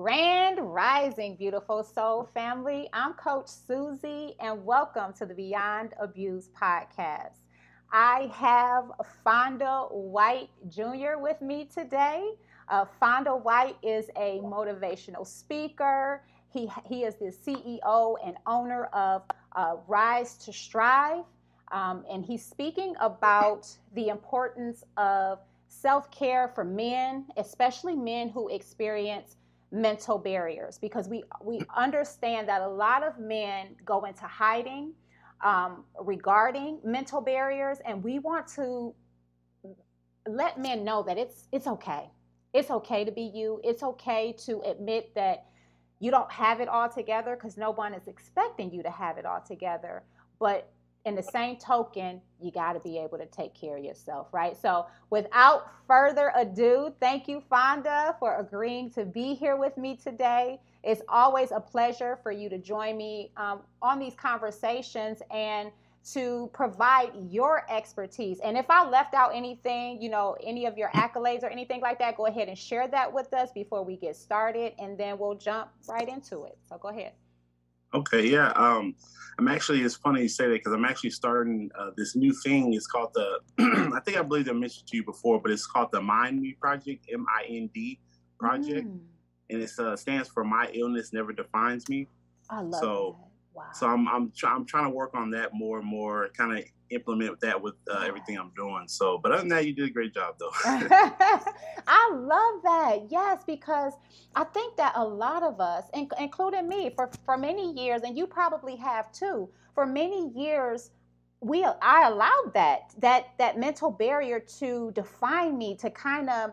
Grand Rising, beautiful soul family. I'm Coach Susie, and welcome to the Beyond Abuse podcast. I have Fonda White Jr. with me today. Uh, Fonda White is a motivational speaker. He, he is the CEO and owner of uh, Rise to Strive. Um, and he's speaking about the importance of self care for men, especially men who experience mental barriers, because we, we understand that a lot of men go into hiding um, regarding mental barriers, and we want to let men know that it's it's okay. It's okay to be you. It's okay to admit that you don't have it all together because no one is expecting you to have it all together. But in the same token, you got to be able to take care of yourself, right? So, without further ado, thank you, Fonda, for agreeing to be here with me today. It's always a pleasure for you to join me um, on these conversations and to provide your expertise. And if I left out anything, you know, any of your accolades or anything like that, go ahead and share that with us before we get started, and then we'll jump right into it. So, go ahead. Okay, yeah. Um, I'm actually, it's funny you say that because I'm actually starting uh, this new thing. It's called the, I think I believe I mentioned to you before, but it's called the Mind Me Project, M I N D Project. Mm. And it uh, stands for My Illness Never Defines Me. I love so, that. Wow. So I'm I'm, try, I'm trying to work on that more and more, kind of implement that with uh, everything I'm doing. So, but other than that, you did a great job, though. I love that. Yes, because I think that a lot of us, including me, for for many years, and you probably have too, for many years. We, I allowed that that that mental barrier to define me to kind of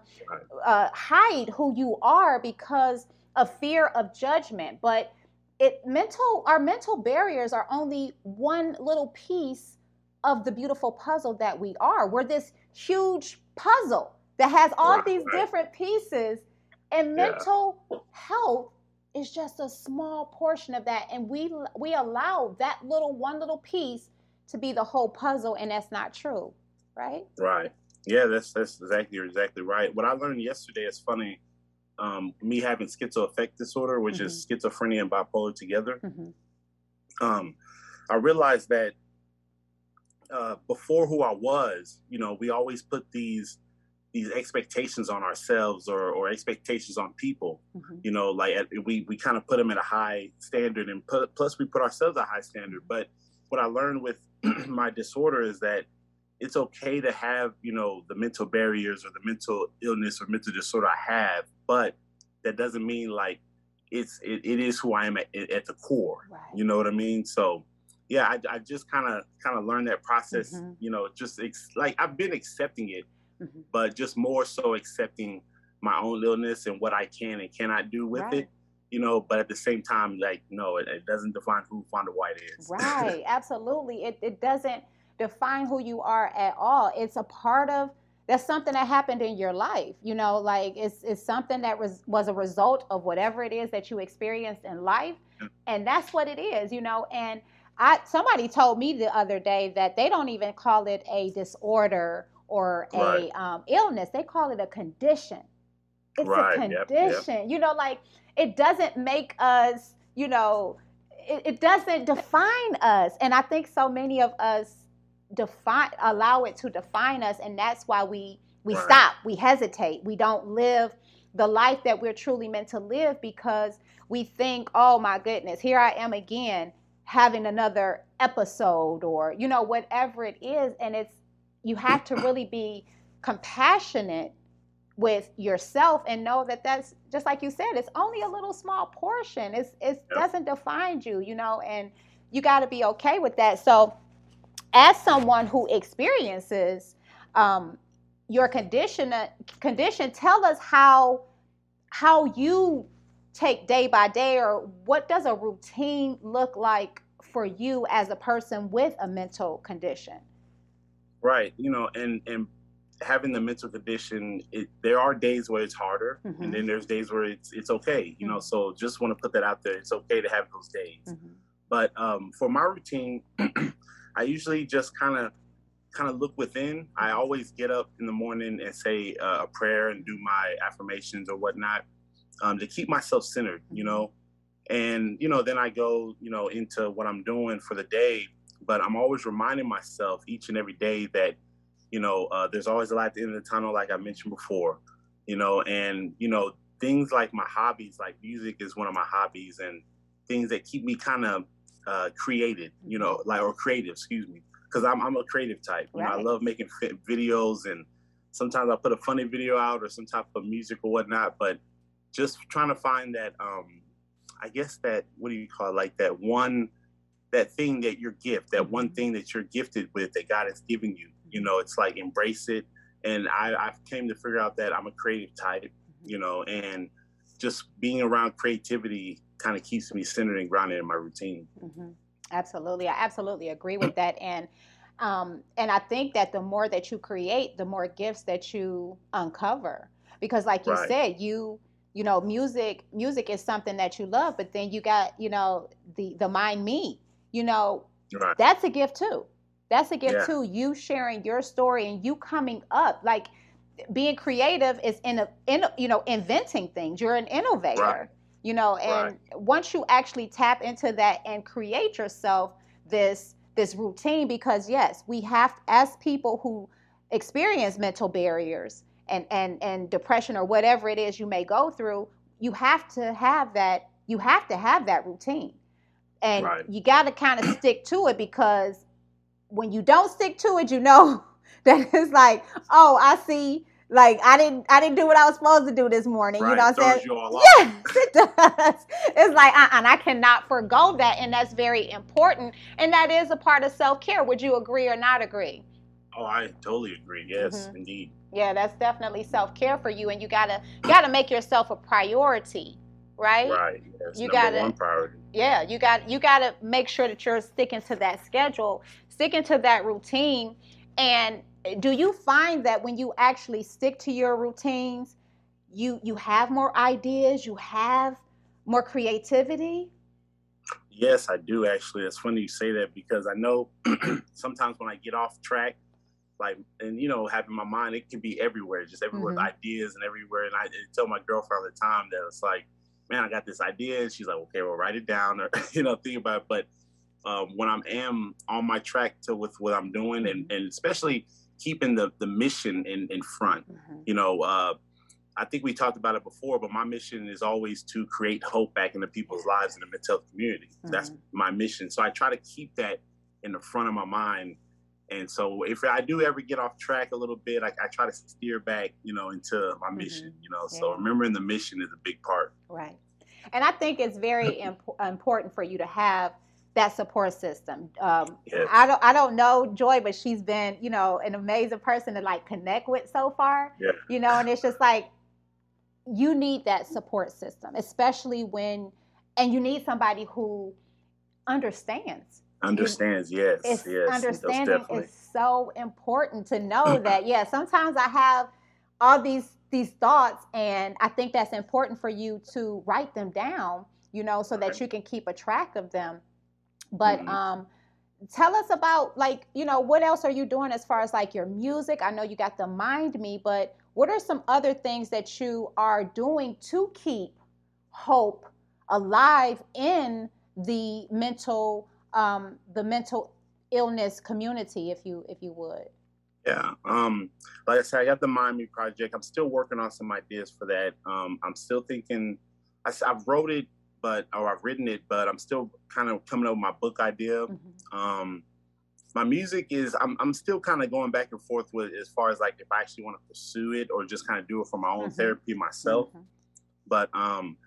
uh, hide who you are because of fear of judgment. But it mental our mental barriers are only one little piece of the beautiful puzzle that we are. We're this huge puzzle that has all right, these right. different pieces, and mental health is just a small portion of that. And we we allow that little one little piece to be the whole puzzle, and that's not true, right? Right. Yeah, that's that's exactly exactly right. What I learned yesterday is funny. Um, me having schizoaffective disorder, which mm-hmm. is schizophrenia and bipolar together. Mm-hmm. Um, I realized that uh, before who I was, you know, we always put these these expectations on ourselves or, or expectations on people. Mm-hmm. You know, like we we kind of put them at a high standard, and put, plus we put ourselves at a high standard. But what I learned with my disorder is that it's okay to have you know the mental barriers or the mental illness or mental disorder I have, but that doesn't mean like it's it, it is who I am at, at the core. Right. You know what I mean? So yeah, I, I just kind of kind of learned that process. Mm-hmm. You know, just ex- like I've been accepting it, mm-hmm. but just more so accepting my own illness and what I can and cannot do with right. it. You know, but at the same time, like no, it, it doesn't define who Fonda White is. Right, absolutely. It it doesn't define who you are at all. It's a part of that's something that happened in your life you know like it's, it's something that was was a result of whatever it is that you experienced in life and that's what it is you know and I somebody told me the other day that they don't even call it a disorder or right. a um, illness; they call it a condition. It's right. a condition. Yep, yep. You know, like it doesn't make us. You know, it, it doesn't define us, and I think so many of us define allow it to define us, and that's why we we right. stop, we hesitate, we don't live the life that we're truly meant to live because we think, oh my goodness, here I am again having another episode or you know whatever it is and it's you have to really be compassionate with yourself and know that that's just like you said it's only a little small portion. It's it doesn't define you you know and you got to be okay with that. So as someone who experiences um, your condition condition tell us how how you take day by day or what does a routine look like for you as a person with a mental condition right you know and and having the mental condition it, there are days where it's harder mm-hmm. and then there's days where it's it's okay you know mm-hmm. so just want to put that out there it's okay to have those days mm-hmm. but um, for my routine i usually just kind of kind of look within i always get up in the morning and say uh, a prayer and do my affirmations or whatnot um, to keep myself centered, you mm-hmm. know. And you know, then I go, you know, into what I'm doing for the day. But I'm always reminding myself each and every day that, you know, uh, there's always a light at the end of the tunnel, like I mentioned before, you know, and you know, things like my hobbies, like music is one of my hobbies, and things that keep me kind of uh, created, you know, like or creative, excuse me, because I'm I'm a creative type. You right. know, I love making videos, and sometimes I put a funny video out or some type of music or whatnot. But just trying to find that, um, I guess that what do you call it, like that one, that thing that your gift, that one mm-hmm. thing that you're gifted with that God has given you. You know, it's like embrace it. And I I came to figure out that I'm a creative type. Mm-hmm. You know, and just being around creativity kind of keeps me centered and grounded in my routine. Mm-hmm. Absolutely, I absolutely agree with that, and um, and I think that the more that you create, the more gifts that you uncover, because like you right. said, you you know music music is something that you love, but then you got you know the the mind me, you know right. that's a gift too. That's a gift yeah. too. You sharing your story and you coming up like being creative is in a, in a, you know inventing things. You're an innovator. Right you know and right. once you actually tap into that and create yourself this this routine because yes we have as people who experience mental barriers and and and depression or whatever it is you may go through you have to have that you have to have that routine and right. you got to kind of stick to it because when you don't stick to it you know that it's like oh i see like I didn't I didn't do what I was supposed to do this morning. Right. You know what I'm saying? Yes, it does. It's like uh-uh, and I cannot forego that, and that's very important. And that is a part of self care. Would you agree or not agree? Oh, I totally agree. Yes, mm-hmm. indeed. Yeah, that's definitely self care for you, and you gotta gotta make yourself a priority, right? Right. Yes, you gotta one priority. Yeah, you got you gotta make sure that you're sticking to that schedule, sticking to that routine, and do you find that when you actually stick to your routines, you you have more ideas, you have more creativity? Yes, I do actually. It's funny you say that because I know sometimes when I get off track, like and you know, having my mind, it can be everywhere, just everywhere mm-hmm. ideas and everywhere. And I tell my girlfriend all the time that it's like, man, I got this idea. And she's like, okay, well, write it down or you know, think about it. But um, when I am am on my track to with what I'm doing, and and especially keeping the the mission in in front. Mm-hmm. You know, uh, I think we talked about it before, but my mission is always to create hope back into people's lives in the mental health community. Mm-hmm. That's my mission. So I try to keep that in the front of my mind. And so if I do ever get off track a little bit, I, I try to steer back, you know, into my mm-hmm. mission. You know, yeah. so remembering the mission is a big part. Right. And I think it's very imp- important for you to have that support system. Um, yes. I don't I don't know Joy, but she's been you know an amazing person to like connect with so far. Yeah. You know, and it's just like you need that support system, especially when and you need somebody who understands. Understands, yes, it's yes. Understanding is so important to know that. Yeah, sometimes I have all these these thoughts, and I think that's important for you to write them down. You know, so that you can keep a track of them but mm-hmm. um, tell us about like you know what else are you doing as far as like your music? I know you got the Mind Me, but what are some other things that you are doing to keep hope alive in the mental um, the mental illness community, if you if you would? Yeah. Um, like I said, I got the Mind Me project. I'm still working on some ideas for that. Um, I'm still thinking. I, I wrote it but or I've written it, but I'm still kind of coming up with my book idea. Mm-hmm. Um, my music is I'm I'm still kind of going back and forth with as far as like if I actually want to pursue it or just kind of do it for my own mm-hmm. therapy myself. Mm-hmm. But um,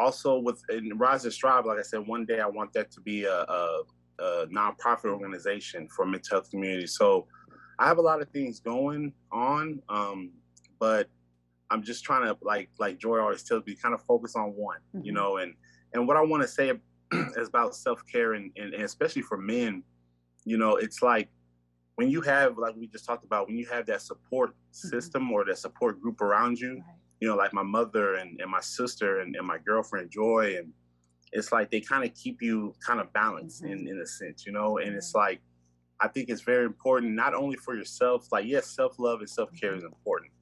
also with in Rise and Strive, like I said, one day I want that to be a, a, a nonprofit organization for mental health community. So I have a lot of things going on, um, but I'm just trying to like like Joy always tells me, kind of focus on one, you mm-hmm. know, and and what I want to say is about self care and, and, and especially for men, you know, it's like when you have, like we just talked about, when you have that support mm-hmm. system mm-hmm. or that support group around you, right. You know, like my mother and, and my sister and, and my girlfriend Joy, and it's like they kind of keep you kind of balanced mm-hmm. in, in a sense, you know, and it's like, I think it's very important, not only for yourself, like, yes, self love and self care is mm-hmm. important,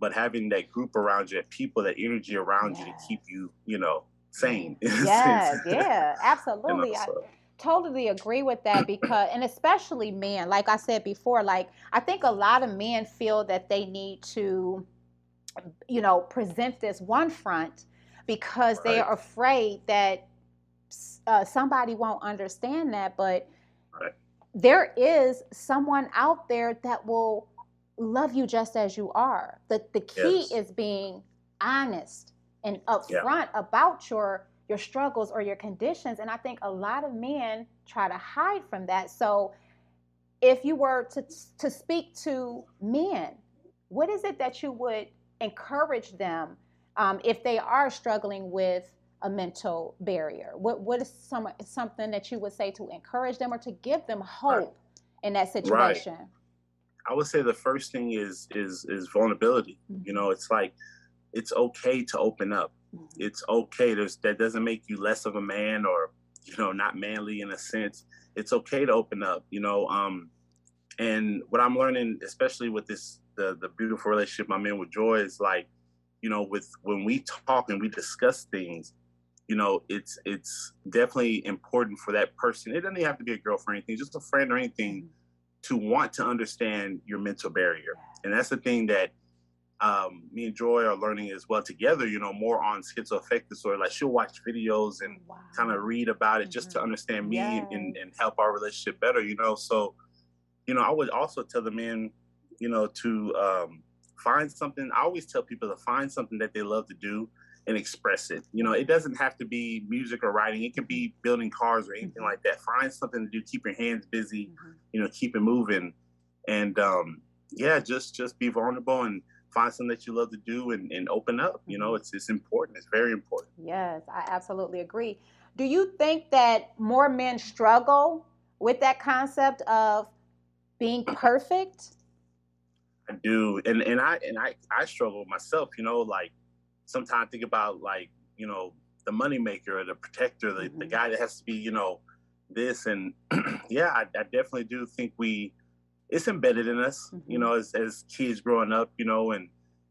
but having that group around you, that people, that energy around you to keep you, you know, sane. Yeah, yeah, absolutely. You know, so. I totally agree with that because, and especially men, like I said before, like I think a lot of men feel that they need to, you know, present this one front because right. they are afraid that uh, somebody won't understand that. But right. there is someone out there that will love you just as you are. The the key yes. is being honest and upfront yeah. about your your struggles or your conditions. And I think a lot of men try to hide from that. So if you were to to speak to men, what is it that you would encourage them um, if they are struggling with a mental barrier? What what is some something that you would say to encourage them or to give them hope right. in that situation? Right. I would say the first thing is is is vulnerability. Mm-hmm. You know, it's like it's okay to open up. Mm-hmm. It's okay. There's that doesn't make you less of a man or you know not manly in a sense. It's okay to open up. You know, um, and what I'm learning, especially with this the the beautiful relationship I'm in with Joy, is like, you know, with when we talk and we discuss things, you know, it's it's definitely important for that person. It doesn't have to be a girlfriend, or anything, just a friend or anything, mm-hmm. to want to understand your mental barrier. And that's the thing that um, me and Joy are learning as well together, you know, more on schizoaffective disorder. Like she'll watch videos and wow. kind of read about it mm-hmm. just to mm-hmm. understand me yes. and, and help our relationship better, you know. So, you know, I would also tell the men, you know, to um, find something. I always tell people to find something that they love to do and express it. You know, it doesn't have to be music or writing. It can be building cars or anything mm-hmm. like that. Find something to do. Keep your hands busy. Mm-hmm. You know, keep it moving, and um, yeah, just just be vulnerable and find something that you love to do and, and open up. You know, mm-hmm. it's it's important. It's very important. Yes, I absolutely agree. Do you think that more men struggle with that concept of being perfect? I do, and and I and I I struggle myself. You know, like sometimes I think about like you know the moneymaker, or the protector, the, mm-hmm. the guy that has to be you know this and yeah, I, I definitely do think we it's embedded in us, mm-hmm. you know, as, as kids growing up, you know, and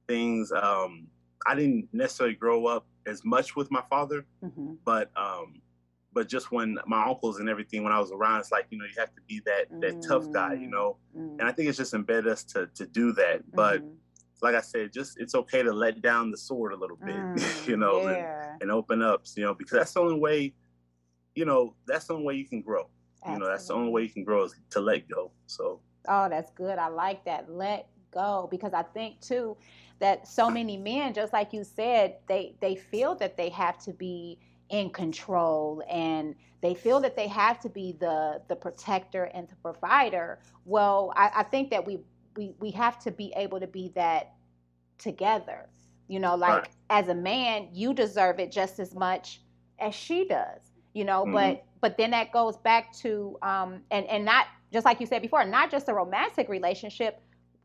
things. Um, I didn't necessarily grow up as much with my father, mm-hmm. but um, but just when my uncles and everything, when I was around, it's like you know you have to be that that mm-hmm. tough guy, you know, mm-hmm. and I think it's just embedded us to to do that. But mm-hmm. like I said, just it's okay to let down the sword a little bit, mm, you know, yeah. and, and, open up, you know, because that's the only way, you know, that's the only way you can grow. Absolutely. You know, that's the only way you can grow is to let go. So Oh, that's good. I like that. Let go because I think too that so many men, just like you said, they they feel that they have to be in control and they feel that they have to be the the protector and the provider. Well, I, I think that we, we we have to be able to be that together. You know, like right. as a man, you deserve it just as much as she does. You know, mm-hmm. but but then that goes back to um and and not just like you said before, not just a romantic relationship,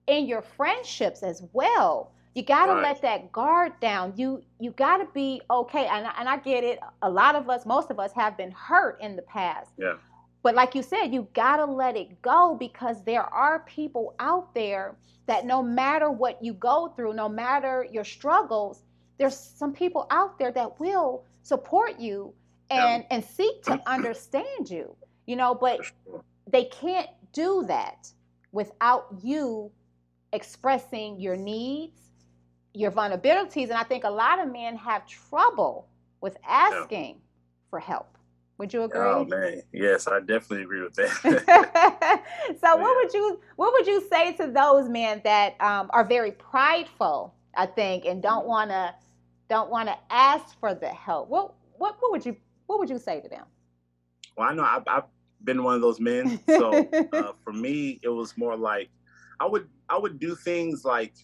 in your friendships as well. You got to right. let that guard down. You you got to be okay. And, and I get it. A lot of us, most of us, have been hurt in the past. Yeah. But like you said, you got to let it go because there are people out there that no matter what you go through, no matter your struggles, there's some people out there that will support you and yeah. and seek to understand you. You know, but they can't do that without you expressing your needs, your vulnerabilities. And I think a lot of men have trouble with asking yeah. for help. Would you agree? Oh man, yes, I definitely agree with that. so, yeah. what would you what would you say to those men that um, are very prideful? I think, and don't want to don't want to ask for the help. What what what would you what would you say to them? Well, I know I, I've been one of those men. So uh, for me, it was more like I would I would do things like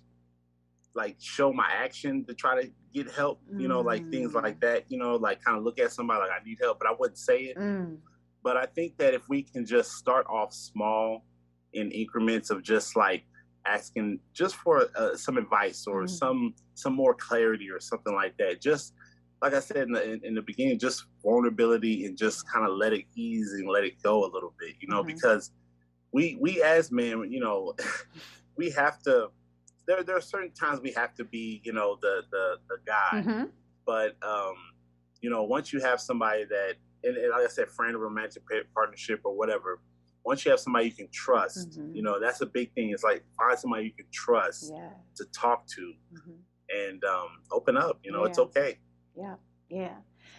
like show my action to try to get help. You know, mm. like things mm. like that. You know, like kind of look at somebody like I need help, but I wouldn't say it. Mm. But I think that if we can just start off small in increments of just like asking just for uh, some advice or mm. some some more clarity or something like that just like I said in the, in, in the beginning, just vulnerability and just kind of let it ease and let it go a little bit, you know, mm-hmm. because we we as men, you know, we have to there there are certain times we have to be, you know, the the the guy. Mm-hmm. But um, you know, once you have somebody that, and, and, like I said, friend, or romantic partnership, or whatever. Once you have somebody you can trust, mm-hmm. you know, that's a big thing. It's like find somebody you can trust yeah. to talk to mm-hmm. and um, open up. You know, yeah. it's okay. Yeah, yeah.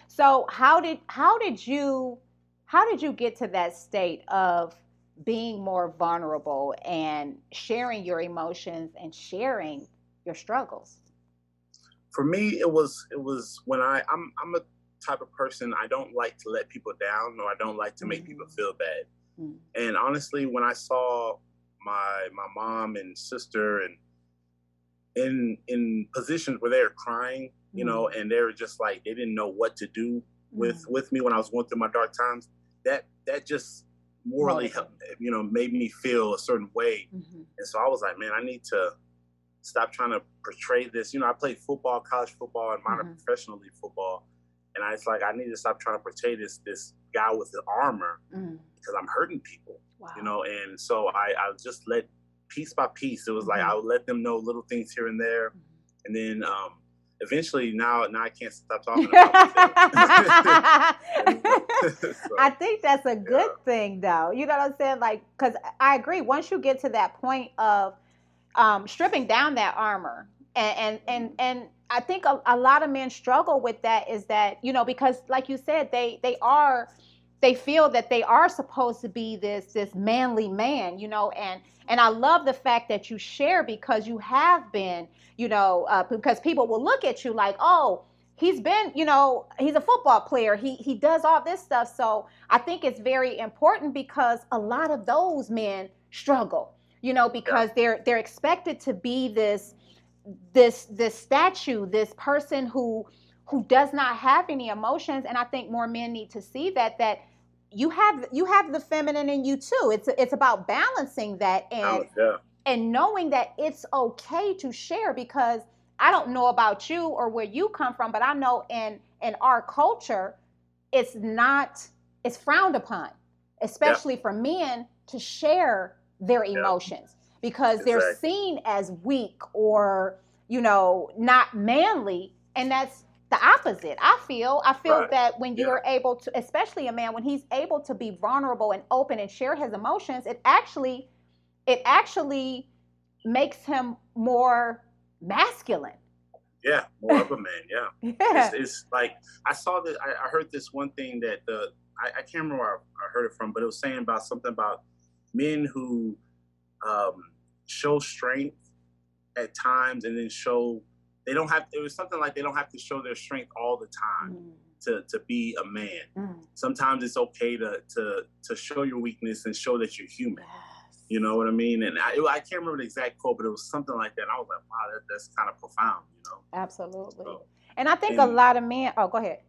So how did how did you how did you get to that state of being more vulnerable and sharing your emotions and sharing your struggles? For me, it was it was when I I'm I'm a type of person I don't like to let people down or I don't like to make mm-hmm. people feel bad. Mm-hmm. And honestly, when I saw my my mom and sister and in in positions where they were crying, you mm-hmm. know, and they were just like they didn't know what to do with mm-hmm. with me when I was going through my dark times. That that just morally you know, made me feel a certain way. Mm-hmm. And so I was like, man, I need to stop trying to portray this. You know, I played football, college football, and minor mm-hmm. professional league football. And I was like, I need to stop trying to portray this this guy with the armor mm. because I'm hurting people. Wow. You know, and so I, I just let piece by piece. It was like mm-hmm. I would let them know little things here and there, mm-hmm. and then um, eventually now now I can't stop talking about so, I think that's a good yeah. thing though. You know what I'm saying? Like cuz I agree once you get to that point of um, stripping down that armor and and and, and I think a, a lot of men struggle with that is that, you know, because like you said they they are they feel that they are supposed to be this this manly man, you know, and and I love the fact that you share because you have been, you know, uh, because people will look at you like, oh, he's been, you know, he's a football player. He he does all this stuff. So I think it's very important because a lot of those men struggle, you know, because they're they're expected to be this this this statue, this person who who does not have any emotions and i think more men need to see that that you have you have the feminine in you too it's it's about balancing that and oh, yeah. and knowing that it's okay to share because i don't know about you or where you come from but i know in in our culture it's not it's frowned upon especially yeah. for men to share their emotions yeah. because exactly. they're seen as weak or you know not manly and that's the opposite. I feel I feel right. that when you're yeah. able to, especially a man, when he's able to be vulnerable and open and share his emotions, it actually it actually makes him more masculine. Yeah, more of a man. Yeah, yeah. It's, it's, like I saw that. I, I, heard this one thing that the I, I can't remember where I, I, heard it from, but it was saying about something about men who um, show strength at times and then show they don't have it was something like they don't have to show their strength all the time mm. to to be a man mm. sometimes it's okay to to to show your weakness and show that you're human yes. you know what i mean and I, I can't remember the exact quote but it was something like that and i was like wow that, that's kind of profound you know absolutely so, and i think and, a lot of men oh go ahead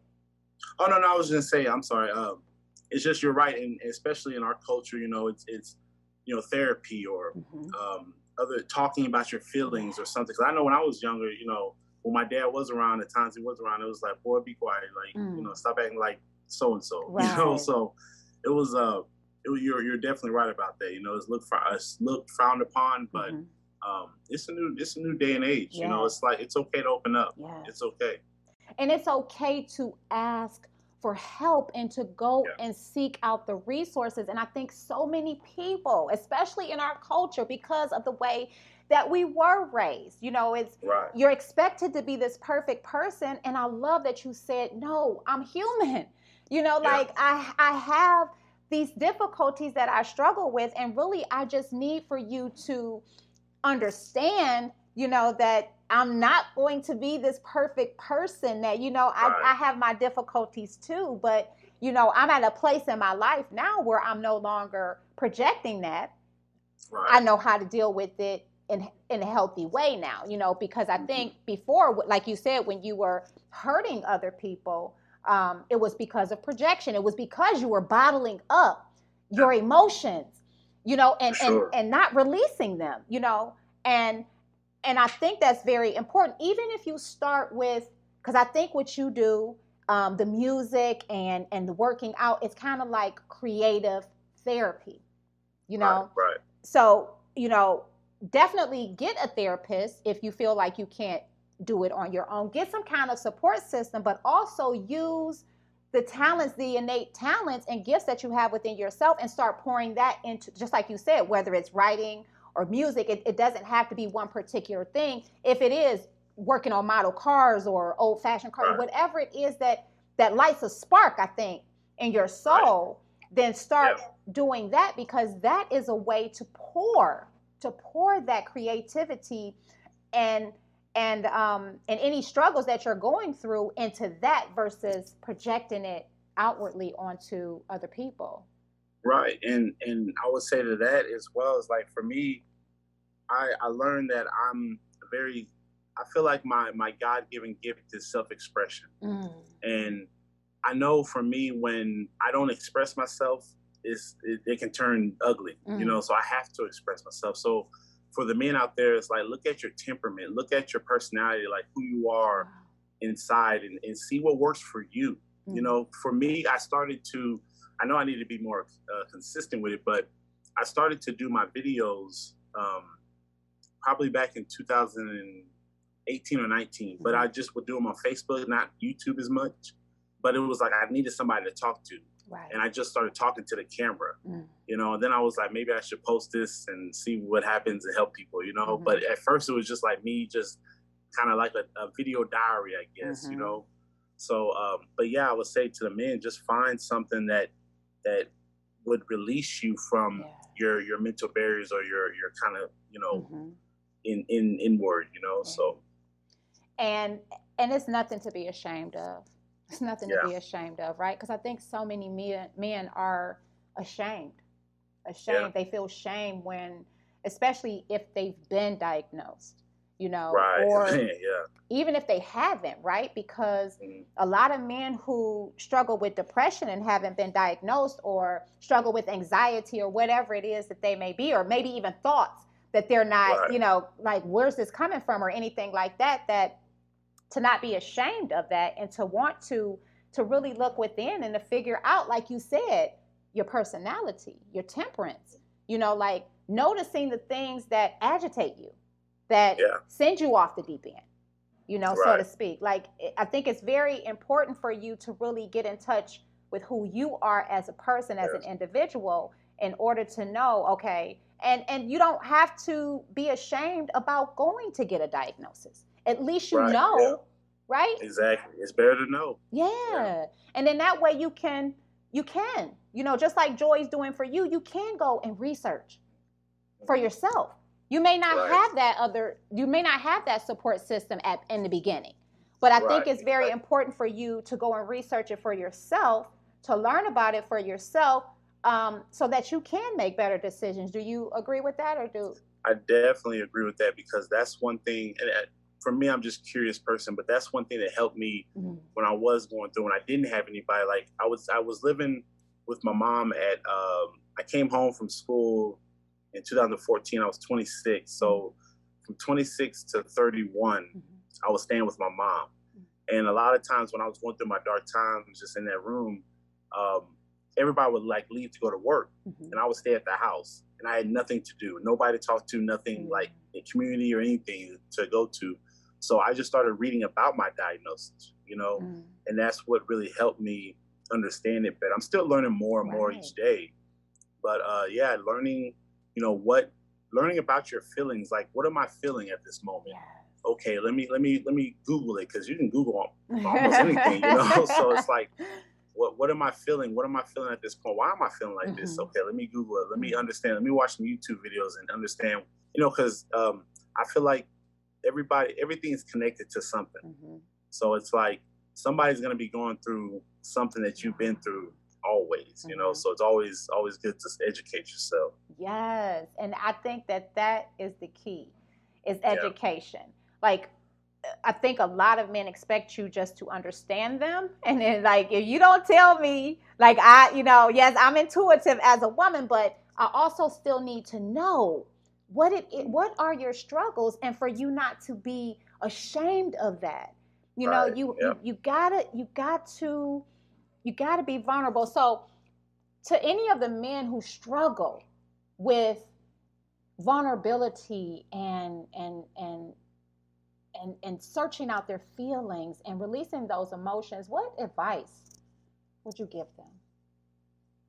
oh no no i was just saying i'm sorry um it's just you're right and especially in our culture you know it's it's you know therapy or mm-hmm. um other talking about your feelings or something. Cause I know when I was younger, you know, when my dad was around, the times he was around, it was like, boy, be quiet, like mm. you know, stop acting like so and so. You know, so it was uh, it was, you're you're definitely right about that. You know, it's looked for us looked frowned upon, but mm-hmm. um, it's a new it's a new day and age. You know, it's like it's okay to open up. Yes. It's okay. And it's okay to ask for help and to go yeah. and seek out the resources. And I think so many people, especially in our culture, because of the way that we were raised, you know, it's right. you're expected to be this perfect person. And I love that you said, no, I'm human. You know, yeah. like I I have these difficulties that I struggle with, and really I just need for you to understand, you know, that I'm not going to be this perfect person that, you know, right. I, I have my difficulties too, but, you know, I'm at a place in my life now where I'm no longer projecting that. Right. I know how to deal with it in in a healthy way now, you know, because I mm-hmm. think before, like you said, when you were hurting other people, um, it was because of projection. It was because you were bottling up your emotions, you know, and sure. and and not releasing them, you know, and and I think that's very important. Even if you start with, because I think what you do, um, the music and and the working out, it's kind of like creative therapy, you know. Right, right. So you know, definitely get a therapist if you feel like you can't do it on your own. Get some kind of support system, but also use the talents, the innate talents and gifts that you have within yourself and start pouring that into, just like you said, whether it's writing or music, it, it doesn't have to be one particular thing. If it is working on model cars or old fashioned cars, right. whatever it is that, that lights a spark, I think, in your soul, right. then start yeah. doing that because that is a way to pour, to pour that creativity and and um, and any struggles that you're going through into that versus projecting it outwardly onto other people. Right, and and I would say to that as well as like for me, I I learned that I'm very. I feel like my my God given gift is self expression, mm. and I know for me when I don't express myself, is it, it, can turn ugly, mm. you know. So I have to express myself. So for the men out there, it's like look at your temperament, look at your personality, like who you are inside, and, and see what works for you. Mm-hmm. You know, for me, I started to. I know I need to be more uh, consistent with it, but I started to do my videos um, probably back in 2018 or 19. Mm-hmm. But I just would do them on Facebook, not YouTube as much. But it was like I needed somebody to talk to. Right. And I just started talking to the camera, mm. you know. And then I was like, maybe I should post this and see what happens and help people, you know. Mm-hmm. But at first, it was just like me, just kind of like a, a, video diary, I guess, mm-hmm. you know. So, um, but yeah, I would say to the men, just find something that that would release you from yeah. your your mental barriers or your your kind of you know mm-hmm. In in inward, you know. So, and and it's nothing to be ashamed of it's nothing yeah. to be ashamed of, right? Because I think so many men, men are ashamed. Ashamed. Yeah. They feel shame when, especially if they've been diagnosed, you know, right. or yeah. even if they haven't, right? Because mm-hmm. a lot of men who struggle with depression and haven't been diagnosed or struggle with anxiety or whatever it is that they may be, or maybe even thoughts that they're not, right. you know, like, where's this coming from or anything like that, that to not be ashamed of that and to want to to really look within and to figure out like you said your personality your temperance you know like noticing the things that agitate you that yeah. send you off the deep end you know right. so to speak like i think it's very important for you to really get in touch with who you are as a person as yes. an individual in order to know okay and and you don't have to be ashamed about going to get a diagnosis at least you right, know, yeah. right? Exactly. It's better to know. Yeah. yeah. And then that way you can you can, you know, just like Joy's doing for you, you can go and research for mm-hmm. yourself. You may not right. have that other you may not have that support system at in the beginning. But I right. think it's very important for you to go and research it for yourself, to learn about it for yourself, um, so that you can make better decisions. Do you agree with that, or do? I definitely agree with that because that's one thing, and for me, I'm just curious person, but that's one thing that helped me mm-hmm. when I was going through and I didn't have anybody. Like I was, I was living with my mom at. Um, I came home from school in 2014. I was 26, so mm-hmm. from 26 to 31, mm-hmm. I was staying with my mom. Mm-hmm. And a lot of times when I was going through my dark times, just in that room, um, everybody would like leave to go to work, mm-hmm. and I would stay at the house, and I had nothing to do, nobody to talk to, nothing mm-hmm. like a community or anything to go to. So I just started reading about my diagnosis, you know, mm. and that's what really helped me understand it better. I'm still learning more and right. more each day. But uh, yeah, learning, you know, what learning about your feelings, like what am I feeling at this moment? Yes. Okay, let me let me let me Google it because you can Google almost anything, you know. so it's like, what what am I feeling? What am I feeling at this point? Why am I feeling like mm-hmm. this? Okay, let me Google it. Let me mm-hmm. understand. Let me watch some YouTube videos and understand. You know, because um, I feel like everybody everything is connected to something mm-hmm. so it's like somebody's going to be going through something that you've been through always you know mm-hmm. so it's always always good to educate yourself yes and i think that that is the key is education yeah. like I think a lot of men expect you just to understand them. And then, like, if you don't tell me, like, I, you know, yes, I'm intuitive as a woman, but I also still need to know what it, it, what are your struggles and for you not to be ashamed of that you right. know you, yep. you you gotta you got to you gotta be vulnerable so to any of the men who struggle with vulnerability and and and and and searching out their feelings and releasing those emotions, what advice would you give them?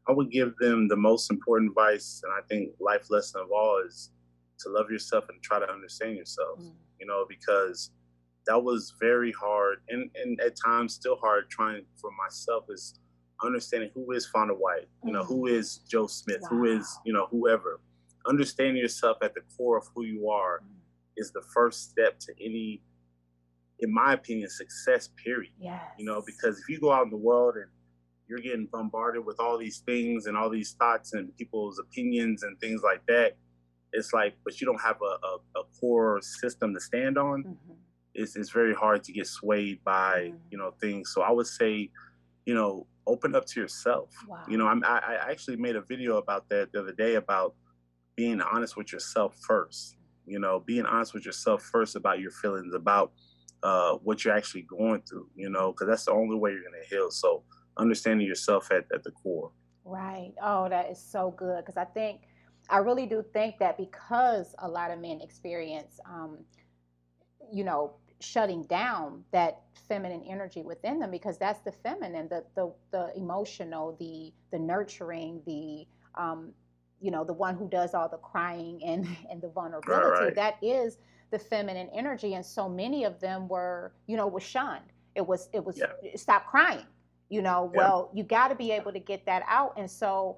I would give them the most important advice, and I think life lesson of all is to love yourself and try to understand yourself. Mm. You know, because that was very hard, and and at times still hard trying for myself is understanding who is Fonda White. You know, mm. who is Joe Smith, wow. who is you know whoever. Understanding yourself at the core of who you are mm. Is the first step to any, in my opinion, success. Period. Yes. You know, because if you go out in the world and you're getting bombarded with all these things and all these thoughts and people's opinions and things like that. It's like, but you don't have a, a, a core system to stand on. Mm-hmm. It's, it's very hard to get swayed by, mm-hmm. you know, things. So I would say, you know, open up to yourself. Wow. You know, I'm, I, I actually made a video about that the other day about being honest with yourself first. You know, being honest with yourself first about your feelings, about uh, what you're actually going through. You know, because that's the only way you're gonna heal. So understanding yourself at, at the core. Right. Oh, that is so good. Because I think, I really do think that because a lot of men experience, um, you know, shutting down that feminine energy within them because that's the feminine the the, the emotional the the nurturing the um, you know the one who does all the crying and and the vulnerability right, that is the feminine energy and so many of them were you know was shunned it was it was yeah. stop crying you know yeah. well you got to be able to get that out and so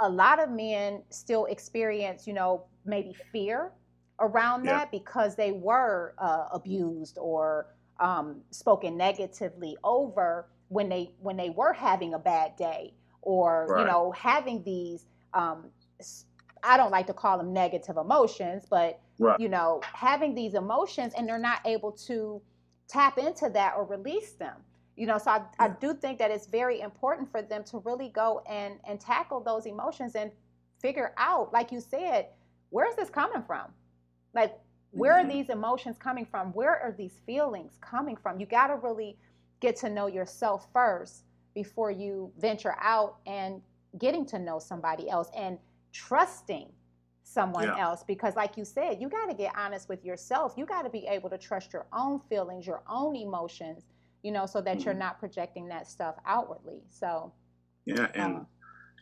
a lot of men still experience you know maybe fear around yeah. that because they were uh, abused or um, spoken negatively over when they when they were having a bad day or right. you know having these um, I don't like to call them negative emotions, but right. you know having these emotions and they're not able to tap into that or release them. You know so I, I do think that it's very important for them to really go and and tackle those emotions and figure out like you said where's this coming from? Like where mm-hmm. are these emotions coming from? Where are these feelings coming from? You got to really get to know yourself first before you venture out and getting to know somebody else. And trusting someone yeah. else because like you said you got to get honest with yourself you got to be able to trust your own feelings your own emotions you know, so that mm-hmm. you're not projecting that stuff outwardly. So, yeah, and uh,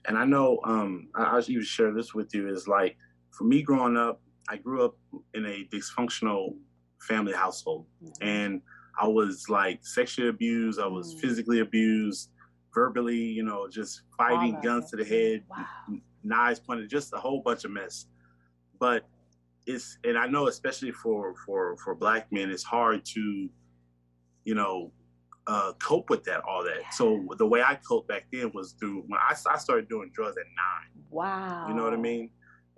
and I know um, I, I'll even share this with you is like for me growing up, I grew up in a dysfunctional family household, mm-hmm. and I was like sexually abused, I was mm-hmm. physically abused, verbally, you know, just fighting, guns to the head, wow. Knives pointed, just a whole bunch of mess. But it's and I know especially for for for black men, it's hard to, you know, uh, cope with that, all that. So the way I coped back then was through when I, I started doing drugs at nine. Wow. You know what I mean?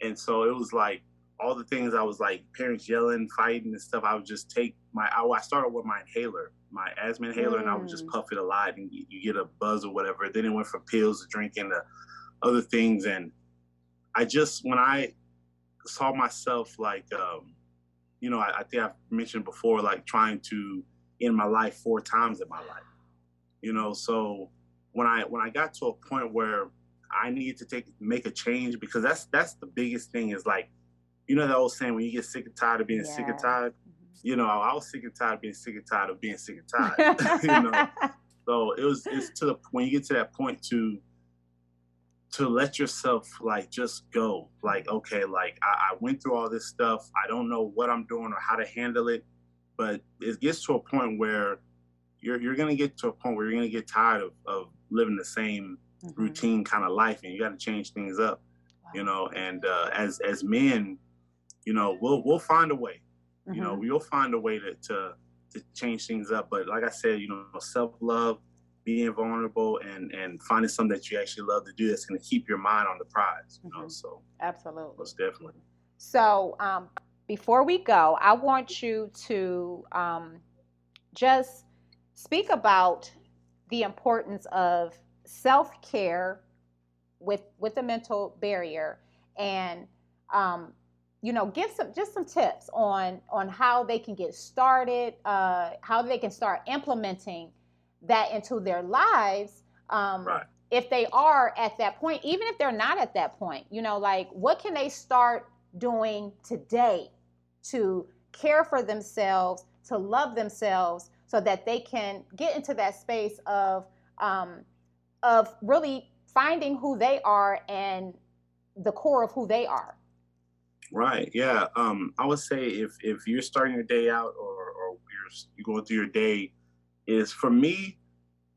And so it was like all the things I was like parents yelling, fighting and stuff. I would just take my, I, I started with my inhaler, my asthma inhaler, mm. and I would just mm. puff it a lot and you, you, get a buzz or whatever. Then it went from pills to drinking to other things. And I just, when I saw myself like, um, you know, I, I think I've mentioned before, like trying to, end my life four times in my life. You know, so when I when I got to a point where I needed to take make a change because that's that's the biggest thing is like, you know that old saying when you get sick and tired of being yeah. sick and tired. You know, I was sick and tired of being sick and tired of being sick and tired. you know, so it was it's to the when you get to that point to to let yourself like just go like okay like I, I went through all this stuff i don't know what i'm doing or how to handle it but it gets to a point where you're you're gonna get to a point where you're gonna get tired of, of living the same mm-hmm. routine kind of life, and you got to change things up, wow. you know. And uh, as as men, you know, we'll we'll find a way. Mm-hmm. You know, mm-hmm. we'll find a way to, to to change things up. But like I said, you know, self love, being vulnerable, and and finding something that you actually love to do that's going to keep your mind on the prize. You mm-hmm. know, so absolutely, most definitely. So, um, before we go, I want you to um, just speak about the importance of self care with with the mental barrier and um, you know give some just some tips on on how they can get started uh, how they can start implementing that into their lives um, right. if they are at that point even if they're not at that point you know like what can they start doing today to care for themselves, to love themselves, so that they can get into that space of um, of really finding who they are and the core of who they are. Right. Yeah. Um, I would say if if you're starting your day out or or you're you going through your day, is for me,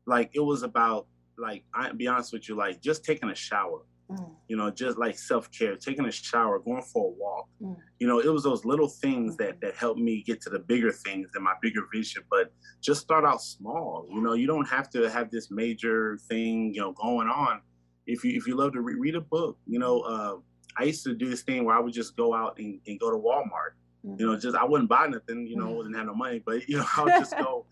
like it was about like I be honest with you, like just taking a shower. Mm. You know, just like self care, taking a shower, going for a walk. Mm. You know, it was those little things that that helped me get to the bigger things and my bigger vision. But just start out small. You know, you don't have to have this major thing, you know, going on. If you if you love to re- read a book, you know, uh, I used to do this thing where I would just go out and, and go to Walmart. Mm. You know, just I wouldn't buy nothing. You know, mm. didn't have no money, but you know, I would just go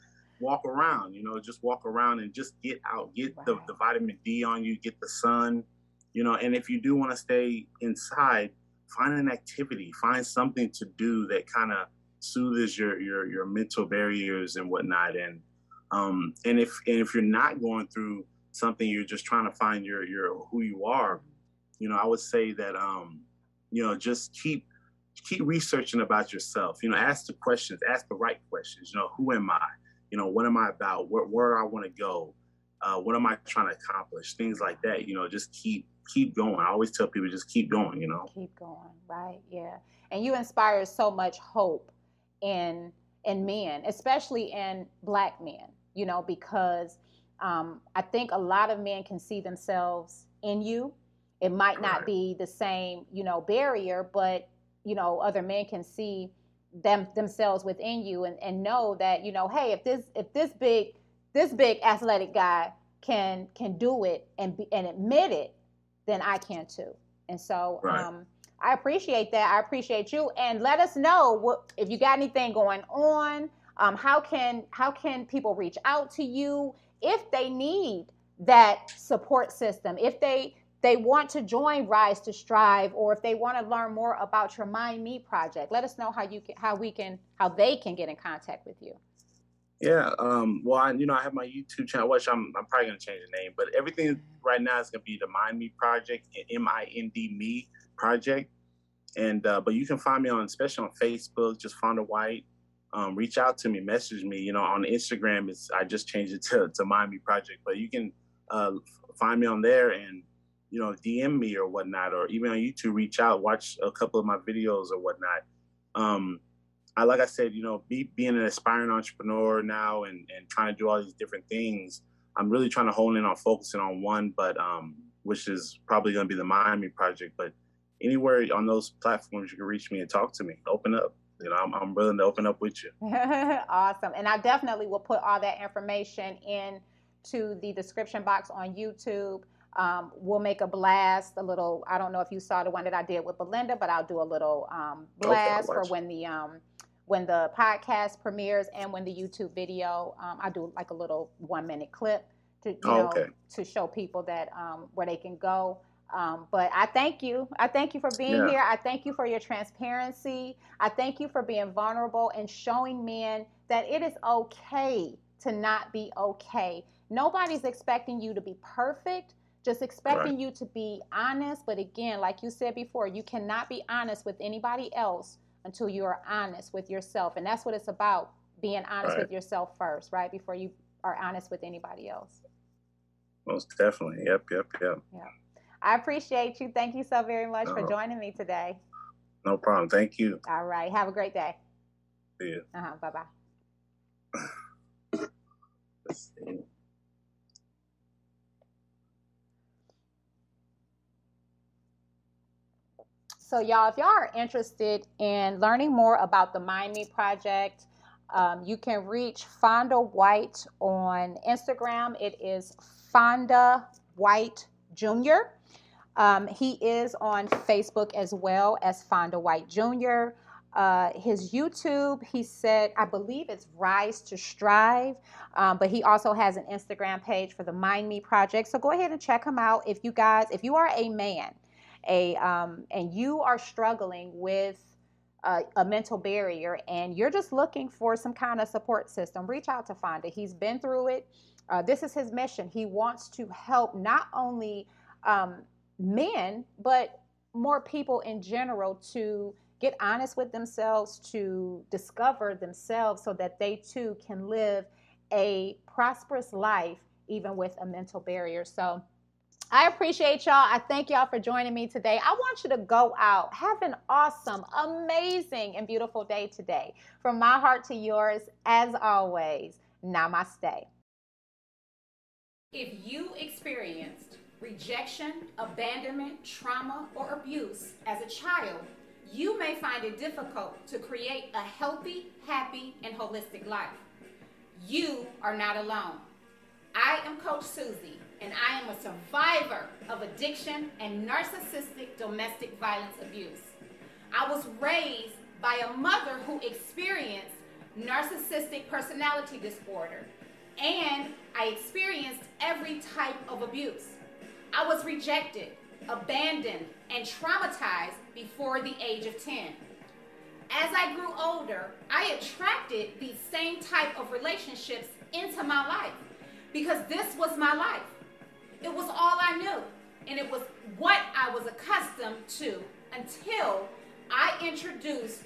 walk around. You know, just walk around and just get out, get wow. the, the vitamin D on you, get the sun you know and if you do want to stay inside find an activity find something to do that kind of soothes your your your mental barriers and whatnot and um and if and if you're not going through something you're just trying to find your your who you are you know i would say that um you know just keep keep researching about yourself you know ask the questions ask the right questions you know who am i you know what am i about where, where i want to go uh, what am i trying to accomplish things like that you know just keep keep going. I always tell people just keep going, you know. Keep going, right? Yeah. And you inspire so much hope in in men, especially in black men, you know, because um, I think a lot of men can see themselves in you. It might not right. be the same, you know, barrier, but you know, other men can see them themselves within you and, and know that, you know, hey, if this if this big this big athletic guy can can do it and be, and admit it, then I can too. And so right. um, I appreciate that. I appreciate you. And let us know what if you got anything going on. Um, how can how can people reach out to you if they need that support system? If they they want to join Rise to Strive, or if they want to learn more about your Mind Me project, let us know how you can, how we can how they can get in contact with you. Yeah. Um, well, I, you know, I have my YouTube channel, which I'm, I'm probably going to change the name, but everything right now is going to be the Mind Me Project, M I N D Me Project. And, uh, but you can find me on, especially on Facebook, just Fonda White. Um, reach out to me, message me. You know, on Instagram, it's I just changed it to, to Mind Me Project, but you can uh, find me on there and, you know, DM me or whatnot, or even on YouTube, reach out, watch a couple of my videos or whatnot. Um, I like I said, you know, be, being an aspiring entrepreneur now and, and trying to do all these different things, I'm really trying to hone in on focusing on one, but um, which is probably going to be the Mind Me project. But anywhere on those platforms, you can reach me and talk to me. Open up. You know, I'm, I'm willing to open up with you. awesome, and I definitely will put all that information in to the description box on YouTube. Um, we'll make a blast, a little. I don't know if you saw the one that I did with Belinda, but I'll do a little um, blast okay, for when the um, when the podcast premieres and when the YouTube video. Um, I do like a little one minute clip to you oh, know okay. to show people that um, where they can go. Um, but I thank you. I thank you for being yeah. here. I thank you for your transparency. I thank you for being vulnerable and showing men that it is okay to not be okay. Nobody's expecting you to be perfect just expecting right. you to be honest. But again, like you said before, you cannot be honest with anybody else until you are honest with yourself. And that's what it's about being honest right. with yourself first, right? Before you are honest with anybody else. Most definitely. Yep, yep, yep. Yeah. I appreciate you. Thank you so very much for joining me today. No problem. Thank you. All right. Have a great day. See you. Uh-huh. Bye bye. So, y'all, if y'all are interested in learning more about the Mind Me Project, um, you can reach Fonda White on Instagram. It is Fonda White Jr. Um, he is on Facebook as well as Fonda White Jr. Uh, his YouTube, he said, I believe it's Rise to Strive, um, but he also has an Instagram page for the Mind Me Project. So go ahead and check him out. If you guys, if you are a man a um, and you are struggling with a, a, mental barrier and you're just looking for some kind of support system, reach out to Fonda. He's been through it. Uh, this is his mission. He wants to help not only um, men, but more people in general to get honest with themselves, to discover themselves so that they too can live a prosperous life even with a mental barrier. So I appreciate y'all. I thank y'all for joining me today. I want you to go out, have an awesome, amazing, and beautiful day today. From my heart to yours, as always, namaste. If you experienced rejection, abandonment, trauma, or abuse as a child, you may find it difficult to create a healthy, happy, and holistic life. You are not alone. I am Coach Susie, and I am a survivor of addiction and narcissistic domestic violence abuse. I was raised by a mother who experienced narcissistic personality disorder, and I experienced every type of abuse. I was rejected, abandoned, and traumatized before the age of 10. As I grew older, I attracted these same type of relationships into my life because this was my life. It was all I knew, and it was what I was accustomed to until I introduced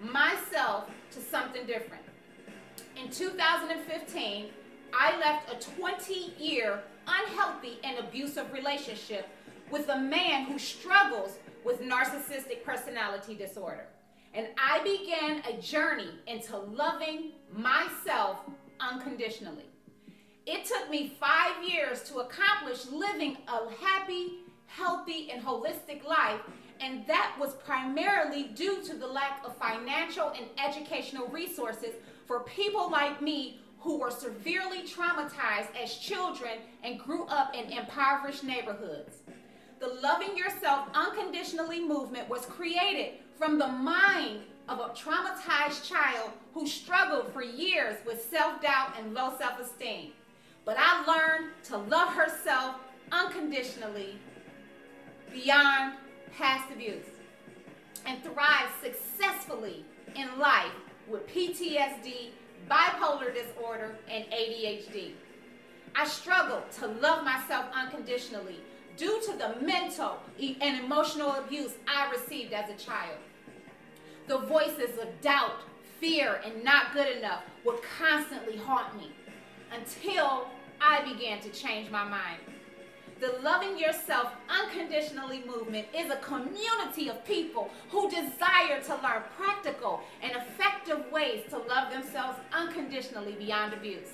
myself to something different. In 2015, I left a 20 year unhealthy and abusive relationship with a man who struggles with narcissistic personality disorder. And I began a journey into loving myself unconditionally. It took me five years to accomplish living a happy, healthy, and holistic life, and that was primarily due to the lack of financial and educational resources for people like me who were severely traumatized as children and grew up in impoverished neighborhoods. The Loving Yourself Unconditionally movement was created from the mind of a traumatized child who struggled for years with self doubt and low self esteem. But I learned to love herself unconditionally beyond past abuse and thrive successfully in life with PTSD, bipolar disorder, and ADHD. I struggled to love myself unconditionally due to the mental and emotional abuse I received as a child. The voices of doubt, fear, and not good enough would constantly haunt me until I began to change my mind. The Loving Yourself Unconditionally movement is a community of people who desire to learn practical and effective ways to love themselves unconditionally beyond abuse.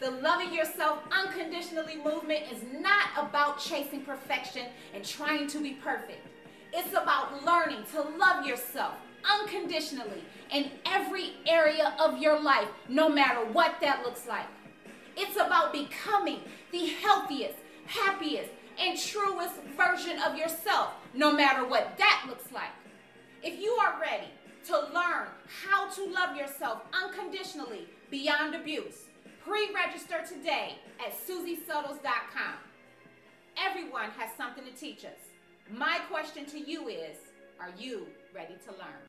The Loving Yourself Unconditionally movement is not about chasing perfection and trying to be perfect. It's about learning to love yourself unconditionally in every area of your life, no matter what that looks like. It's about becoming the healthiest, happiest, and truest version of yourself, no matter what that looks like. If you are ready to learn how to love yourself unconditionally beyond abuse, Pre-register today at SusieSuttles.com. Everyone has something to teach us. My question to you is, are you ready to learn?